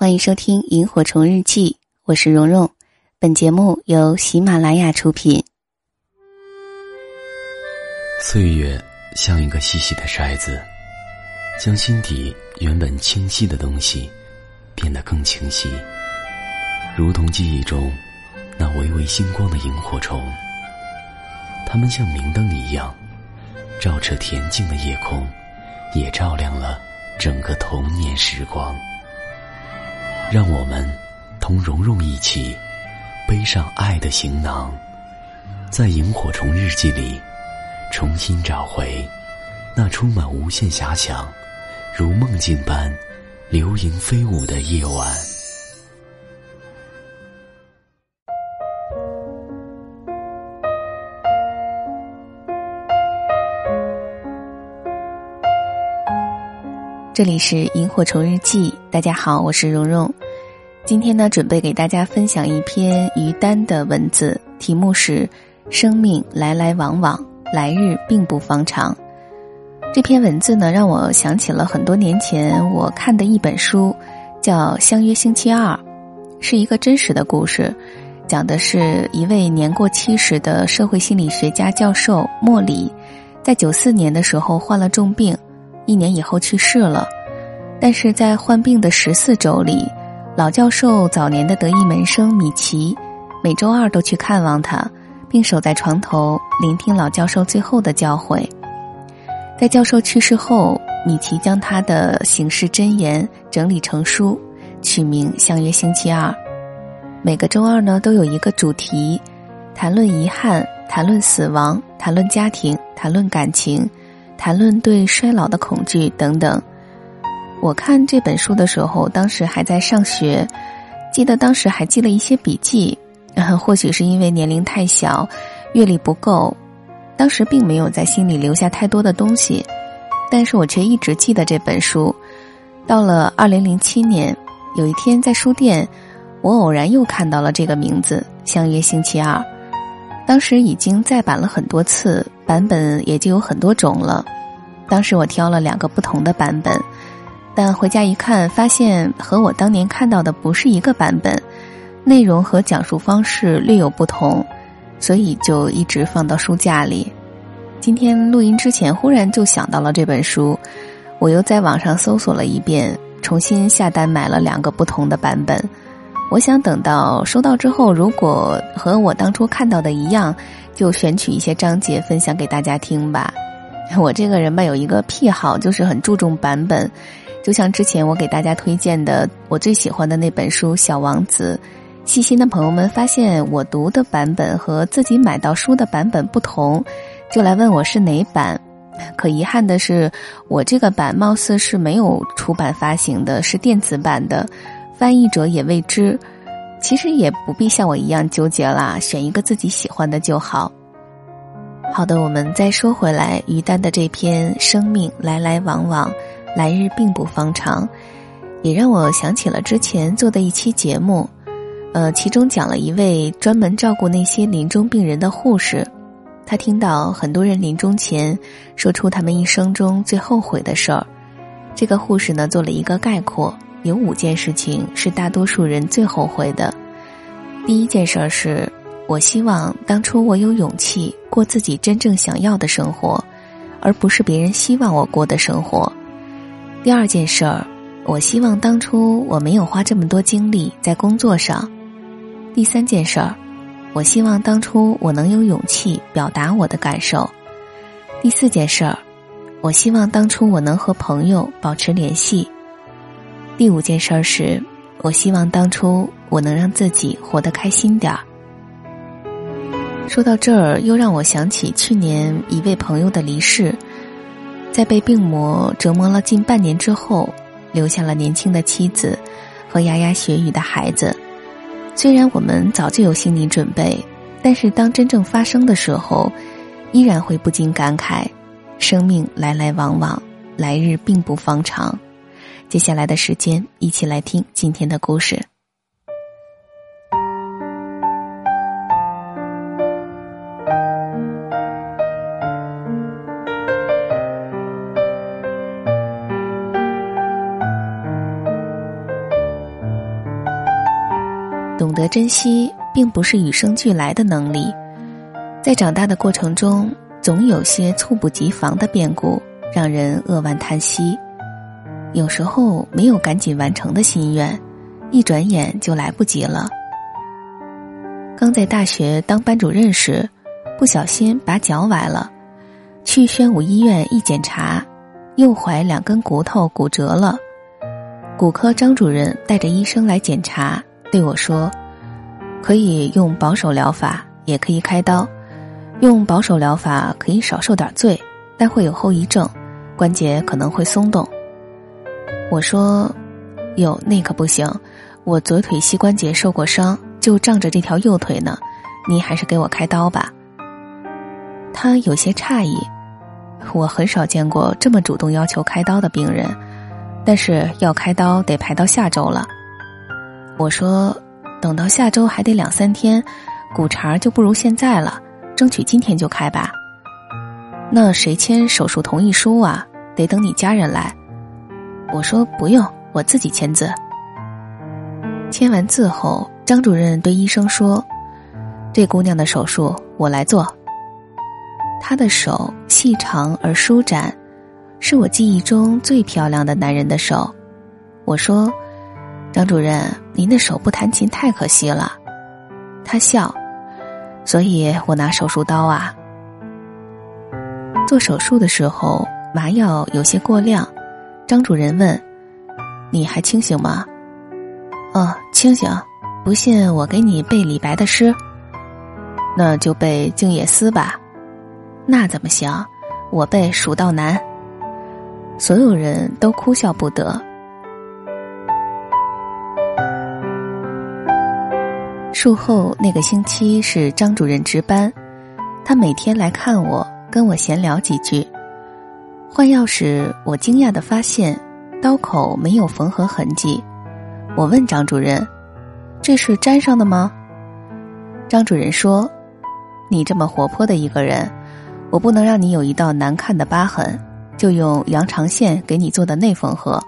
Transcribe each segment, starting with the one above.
欢迎收听《萤火虫日记》，我是蓉蓉。本节目由喜马拉雅出品。岁月像一个细细的筛子，将心底原本清晰的东西变得更清晰，如同记忆中那微微星光的萤火虫。它们像明灯一样，照彻恬静的夜空，也照亮了整个童年时光。让我们同蓉蓉一起背上爱的行囊，在萤火虫日记里重新找回那充满无限遐想、如梦境般流萤飞舞的夜晚。这里是萤火虫日记，大家好，我是蓉蓉。今天呢，准备给大家分享一篇于丹的文字，题目是《生命来来往往，来日并不方长》。这篇文字呢，让我想起了很多年前我看的一本书，叫《相约星期二》，是一个真实的故事，讲的是一位年过七十的社会心理学家教授莫里，在九四年的时候患了重病。一年以后去世了，但是在患病的十四周里，老教授早年的得意门生米奇，每周二都去看望他，并守在床头聆听老教授最后的教诲。在教授去世后，米奇将他的行事箴言整理成书，取名《相约星期二》。每个周二呢，都有一个主题，谈论遗憾，谈论死亡，谈论家庭，谈论感情。谈论对衰老的恐惧等等。我看这本书的时候，当时还在上学，记得当时还记了一些笔记。或许是因为年龄太小，阅历不够，当时并没有在心里留下太多的东西。但是我却一直记得这本书。到了二零零七年，有一天在书店，我偶然又看到了这个名字《相约星期二》。当时已经再版了很多次。版本也就有很多种了，当时我挑了两个不同的版本，但回家一看，发现和我当年看到的不是一个版本，内容和讲述方式略有不同，所以就一直放到书架里。今天录音之前，忽然就想到了这本书，我又在网上搜索了一遍，重新下单买了两个不同的版本。我想等到收到之后，如果和我当初看到的一样。就选取一些章节分享给大家听吧。我这个人吧有一个癖好，就是很注重版本。就像之前我给大家推荐的我最喜欢的那本书《小王子》，细心的朋友们发现我读的版本和自己买到书的版本不同，就来问我是哪版。可遗憾的是，我这个版貌似是没有出版发行的，是电子版的，翻译者也未知。其实也不必像我一样纠结啦，选一个自己喜欢的就好。好的，我们再说回来，于丹的这篇《生命来来往往，来日并不方长》，也让我想起了之前做的一期节目，呃，其中讲了一位专门照顾那些临终病人的护士，他听到很多人临终前说出他们一生中最后悔的事儿，这个护士呢做了一个概括。有五件事情是大多数人最后悔的。第一件事儿是，我希望当初我有勇气过自己真正想要的生活，而不是别人希望我过的生活。第二件事儿，我希望当初我没有花这么多精力在工作上。第三件事儿，我希望当初我能有勇气表达我的感受。第四件事儿，我希望当初我能和朋友保持联系。第五件事儿是，我希望当初我能让自己活得开心点儿。说到这儿，又让我想起去年一位朋友的离世，在被病魔折磨了近半年之后，留下了年轻的妻子和牙牙学语的孩子。虽然我们早就有心理准备，但是当真正发生的时候，依然会不禁感慨：生命来来往往，来日并不方长。接下来的时间，一起来听今天的故事。懂得珍惜，并不是与生俱来的能力，在长大的过程中，总有些猝不及防的变故，让人扼腕叹息。有时候没有赶紧完成的心愿，一转眼就来不及了。刚在大学当班主任时，不小心把脚崴了，去宣武医院一检查，右踝两根骨头骨折了。骨科张主任带着医生来检查，对我说：“可以用保守疗法，也可以开刀。用保守疗法可以少受点罪，但会有后遗症，关节可能会松动。”我说：“有，那可不行，我左腿膝关节受过伤，就仗着这条右腿呢。你还是给我开刀吧。”他有些诧异，我很少见过这么主动要求开刀的病人，但是要开刀得排到下周了。我说：“等到下周还得两三天，骨茬就不如现在了，争取今天就开吧。”那谁签手术同意书啊？得等你家人来。我说不用，我自己签字。签完字后，张主任对医生说：“这姑娘的手术我来做。”她的手细长而舒展，是我记忆中最漂亮的男人的手。我说：“张主任，您的手不弹琴太可惜了。”他笑，所以我拿手术刀啊。做手术的时候，麻药有些过量。张主任问：“你还清醒吗？”“哦，清醒。不信我给你背李白的诗。”“那就背《静夜思》吧。”“那怎么行？我背《蜀道难》。”所有人都哭笑不得。术后那个星期是张主任值班，他每天来看我，跟我闲聊几句。换药时，我惊讶的发现刀口没有缝合痕迹。我问张主任：“这是粘上的吗？”张主任说：“你这么活泼的一个人，我不能让你有一道难看的疤痕，就用羊肠线给你做的内缝合。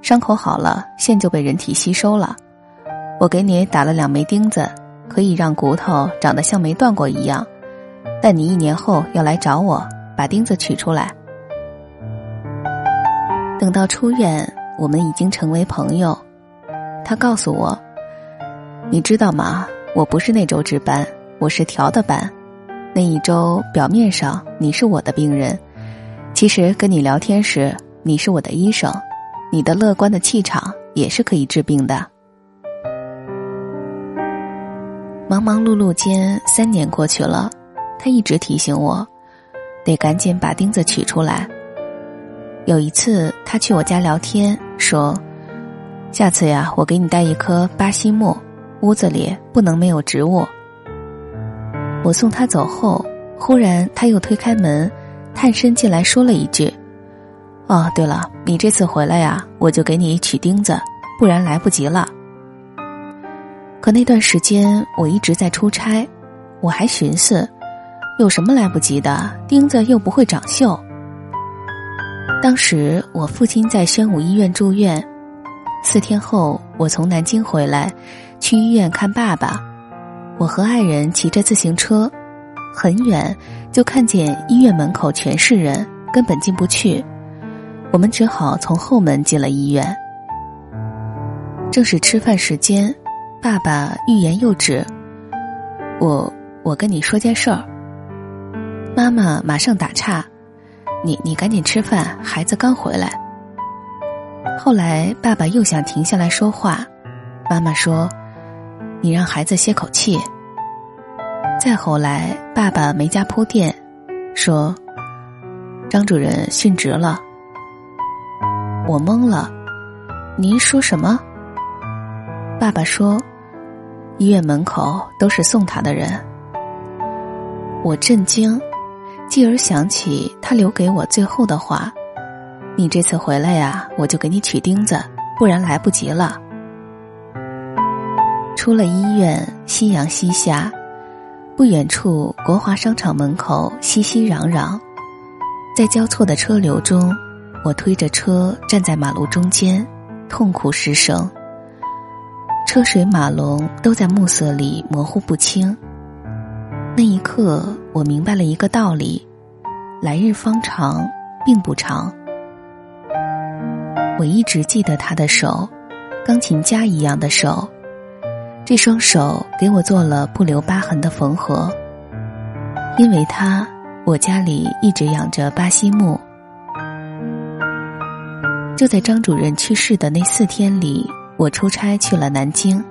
伤口好了，线就被人体吸收了。我给你打了两枚钉子，可以让骨头长得像没断过一样。但你一年后要来找我，把钉子取出来。”等到出院，我们已经成为朋友。他告诉我：“你知道吗？我不是那周值班，我是调的班。那一周表面上你是我的病人，其实跟你聊天时你是我的医生。你的乐观的气场也是可以治病的。”忙忙碌碌间，三年过去了，他一直提醒我，得赶紧把钉子取出来。有一次，他去我家聊天，说：“下次呀，我给你带一棵巴西木，屋子里不能没有植物。”我送他走后，忽然他又推开门，探身进来说了一句：“哦，对了，你这次回来呀，我就给你取钉子，不然来不及了。”可那段时间我一直在出差，我还寻思，有什么来不及的？钉子又不会长锈。当时我父亲在宣武医院住院，四天后我从南京回来，去医院看爸爸。我和爱人骑着自行车，很远就看见医院门口全是人，根本进不去。我们只好从后门进了医院。正是吃饭时间，爸爸欲言又止。我我跟你说件事儿。妈妈马上打岔。你你赶紧吃饭，孩子刚回来。后来爸爸又想停下来说话，妈妈说：“你让孩子歇口气。”再后来，爸爸没加铺垫，说：“张主任殉职了。”我懵了，您说什么？爸爸说：“医院门口都是送他的人。”我震惊。继而想起他留给我最后的话：“你这次回来呀，我就给你取钉子，不然来不及了。”出了医院，夕阳西下，不远处国华商场门口熙熙攘攘，在交错的车流中，我推着车站在马路中间，痛苦失声。车水马龙都在暮色里模糊不清。那一刻，我明白了一个道理：来日方长，并不长。我一直记得他的手，钢琴家一样的手。这双手给我做了不留疤痕的缝合。因为他，我家里一直养着巴西木。就在张主任去世的那四天里，我出差去了南京，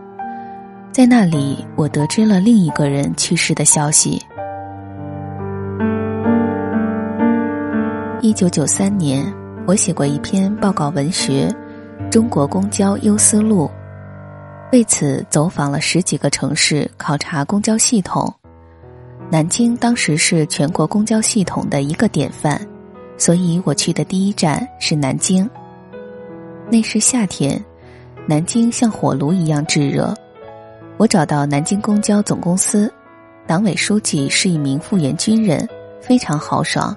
在那里，我得知了另一个人去世的消息。一九九三年，我写过一篇报告文学《中国公交优思路》，为此走访了十几个城市，考察公交系统。南京当时是全国公交系统的一个典范，所以我去的第一站是南京。那是夏天，南京像火炉一样炙热。我找到南京公交总公司，党委书记是一名复员军人，非常豪爽。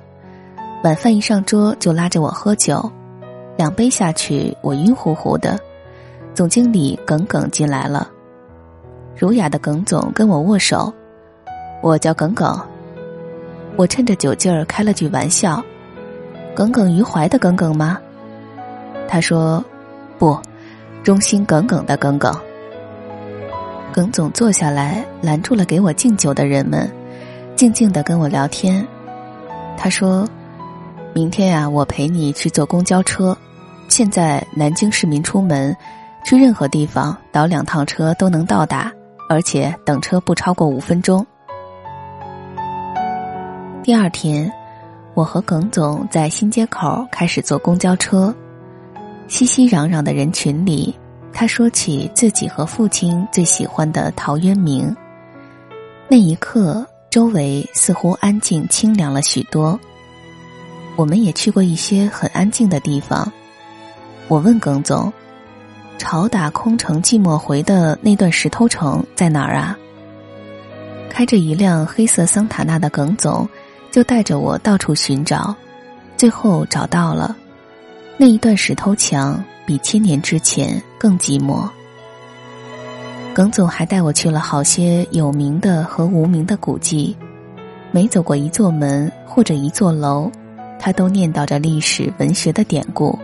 晚饭一上桌就拉着我喝酒，两杯下去我晕乎乎的。总经理耿耿进来了，儒雅的耿总跟我握手，我叫耿耿。我趁着酒劲儿开了句玩笑：“耿耿于怀的耿耿吗？”他说：“不，忠心耿耿的耿耿。”耿总坐下来，拦住了给我敬酒的人们，静静的跟我聊天。他说：“明天呀，我陪你去坐公交车。现在南京市民出门，去任何地方倒两趟车都能到达，而且等车不超过五分钟。”第二天，我和耿总在新街口开始坐公交车。熙熙攘攘的人群里，他说起自己和父亲最喜欢的陶渊明。那一刻，周围似乎安静清凉了许多。我们也去过一些很安静的地方。我问耿总：“朝打空城寂寞回的那段石头城在哪儿啊？”开着一辆黑色桑塔纳的耿总，就带着我到处寻找，最后找到了。那一段石头墙比千年之前更寂寞。耿总还带我去了好些有名的和无名的古迹，每走过一座门或者一座楼，他都念叨着历史文学的典故。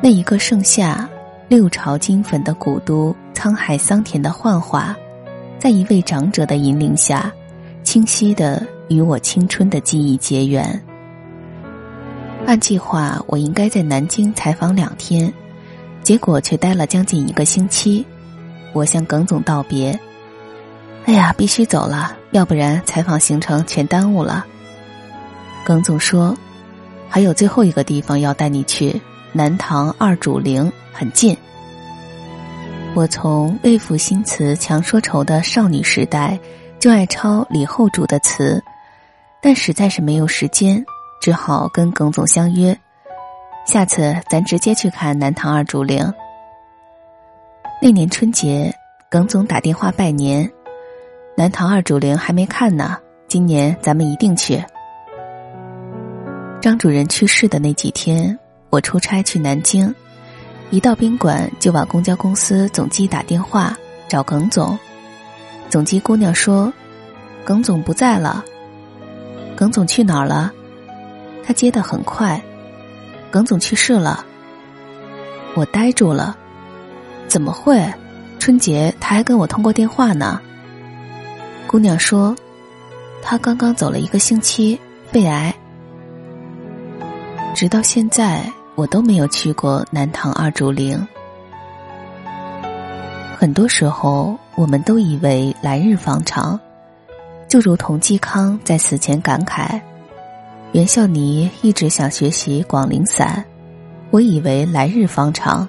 那一个盛夏，六朝金粉的古都，沧海桑田的幻化，在一位长者的引领下，清晰的与我青春的记忆结缘。按计划，我应该在南京采访两天，结果却待了将近一个星期。我向耿总道别：“哎呀，必须走了，要不然采访行程全耽误了。”耿总说：“还有最后一个地方要带你去，南唐二主陵，很近。”我从魏赋新词强说愁的少女时代就爱抄李后主的词，但实在是没有时间。只好跟耿总相约，下次咱直接去看南唐二主陵。那年春节，耿总打电话拜年，南唐二主陵还没看呢，今年咱们一定去。张主任去世的那几天，我出差去南京，一到宾馆就往公交公司总机打电话找耿总，总机姑娘说，耿总不在了。耿总去哪儿了？他接的很快，耿总去世了。我呆住了，怎么会？春节他还跟我通过电话呢。姑娘说，他刚刚走了一个星期，肺癌。直到现在，我都没有去过南唐二竹林。很多时候，我们都以为来日方长，就如同嵇康在死前感慨。袁孝尼一直想学习广陵散，我以为来日方长，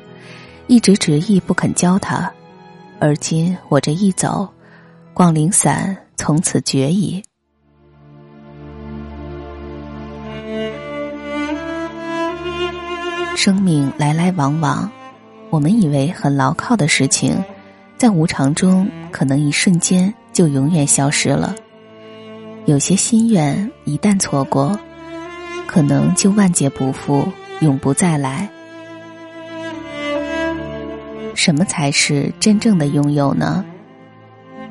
一直执意不肯教他，而今我这一走，广陵散从此绝矣。生命来来往往，我们以为很牢靠的事情，在无常中可能一瞬间就永远消失了。有些心愿一旦错过。可能就万劫不复，永不再来。什么才是真正的拥有呢？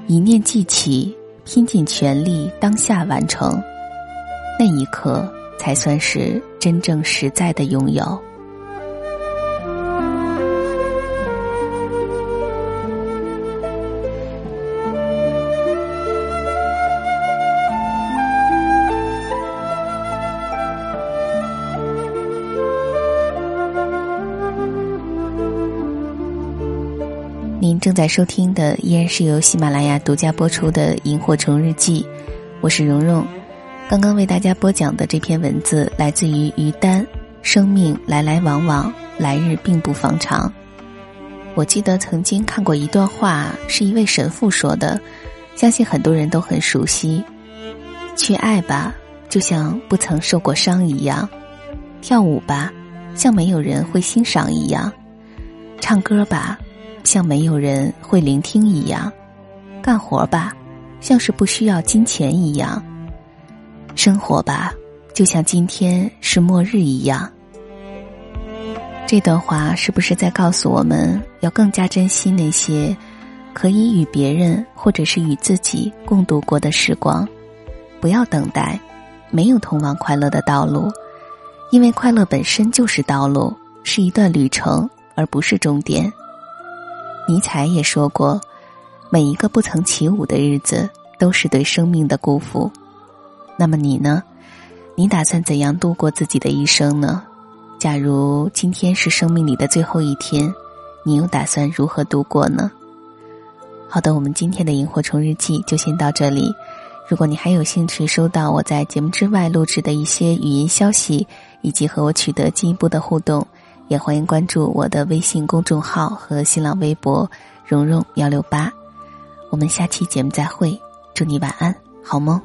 一念记起，拼尽全力，当下完成，那一刻才算是真正实在的拥有。正在收听的依然是由喜马拉雅独家播出的《萤火虫日记》，我是蓉蓉。刚刚为大家播讲的这篇文字来自于于丹。生命来来往往，来日并不方长。我记得曾经看过一段话，是一位神父说的，相信很多人都很熟悉。去爱吧，就像不曾受过伤一样；跳舞吧，像没有人会欣赏一样；唱歌吧。像没有人会聆听一样，干活吧，像是不需要金钱一样；生活吧，就像今天是末日一样。这段话是不是在告诉我们要更加珍惜那些可以与别人或者是与自己共度过的时光？不要等待，没有通往快乐的道路，因为快乐本身就是道路，是一段旅程，而不是终点。尼采也说过：“每一个不曾起舞的日子，都是对生命的辜负。”那么你呢？你打算怎样度过自己的一生呢？假如今天是生命里的最后一天，你又打算如何度过呢？好的，我们今天的萤火虫日记就先到这里。如果你还有兴趣收到我在节目之外录制的一些语音消息，以及和我取得进一步的互动。也欢迎关注我的微信公众号和新浪微博“蓉蓉幺六八”，我们下期节目再会，祝你晚安，好梦。